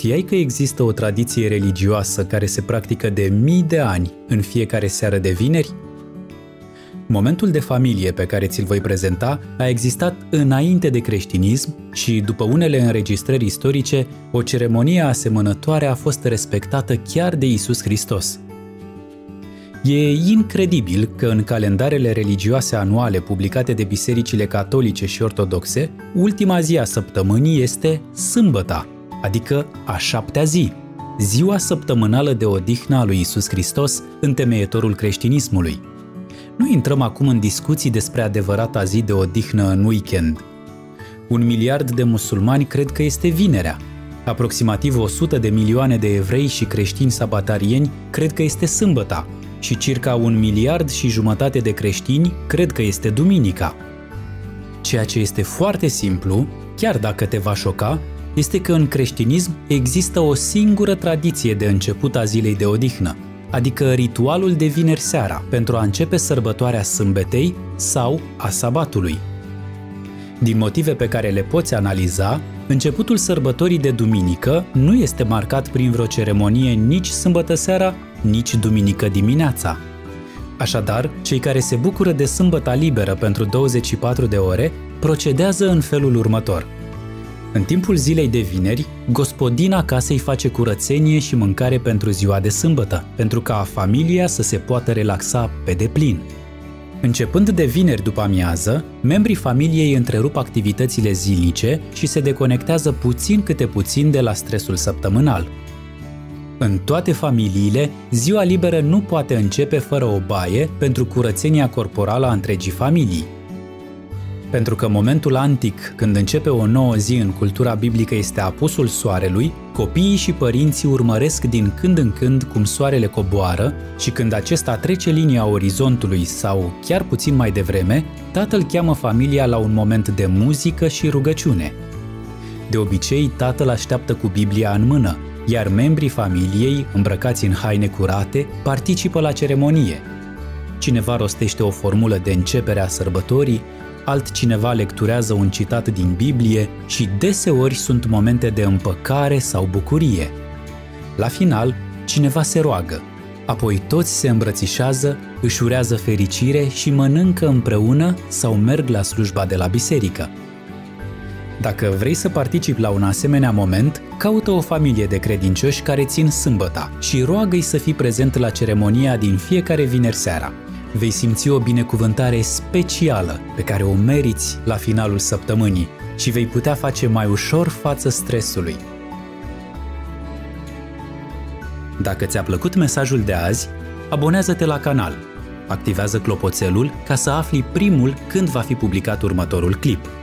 Știai că există o tradiție religioasă care se practică de mii de ani în fiecare seară de vineri? Momentul de familie pe care ți-l voi prezenta a existat înainte de creștinism și, după unele înregistrări istorice, o ceremonie asemănătoare a fost respectată chiar de Isus Hristos. E incredibil că în calendarele religioase anuale publicate de bisericile catolice și ortodoxe, ultima zi a săptămânii este sâmbăta, adică a șaptea zi, ziua săptămânală de odihnă a lui Isus Hristos, întemeietorul creștinismului. Nu intrăm acum în discuții despre adevărata zi de odihnă în weekend. Un miliard de musulmani cred că este vinerea. Aproximativ 100 de milioane de evrei și creștini sabatarieni cred că este sâmbăta și circa un miliard și jumătate de creștini cred că este duminica. Ceea ce este foarte simplu, chiar dacă te va șoca, este că în creștinism există o singură tradiție de început a zilei de odihnă, adică ritualul de vineri seara, pentru a începe sărbătoarea sâmbetei sau a sabatului. Din motive pe care le poți analiza, începutul sărbătorii de duminică nu este marcat prin vreo ceremonie nici sâmbătă seara, nici duminică dimineața. Așadar, cei care se bucură de sâmbăta liberă pentru 24 de ore procedează în felul următor – în timpul zilei de vineri, gospodina casei face curățenie și mâncare pentru ziua de sâmbătă, pentru ca familia să se poată relaxa pe deplin. Începând de vineri după amiază, membrii familiei întrerup activitățile zilnice și se deconectează puțin câte puțin de la stresul săptămânal. În toate familiile, ziua liberă nu poate începe fără o baie pentru curățenia corporală a întregii familii. Pentru că momentul antic, când începe o nouă zi în cultura biblică, este apusul soarelui, copiii și părinții urmăresc din când în când cum soarele coboară și când acesta trece linia orizontului sau chiar puțin mai devreme, tatăl cheamă familia la un moment de muzică și rugăciune. De obicei, tatăl așteaptă cu Biblia în mână, iar membrii familiei, îmbrăcați în haine curate, participă la ceremonie. Cineva rostește o formulă de începere a sărbătorii, altcineva lecturează un citat din Biblie și deseori sunt momente de împăcare sau bucurie. La final, cineva se roagă, apoi toți se îmbrățișează, își urează fericire și mănâncă împreună sau merg la slujba de la biserică. Dacă vrei să participi la un asemenea moment, caută o familie de credincioși care țin sâmbăta și roagă-i să fii prezent la ceremonia din fiecare vineri seara – vei simți o binecuvântare specială pe care o meriți la finalul săptămânii și vei putea face mai ușor față stresului. Dacă ți-a plăcut mesajul de azi, abonează-te la canal, activează clopoțelul ca să afli primul când va fi publicat următorul clip –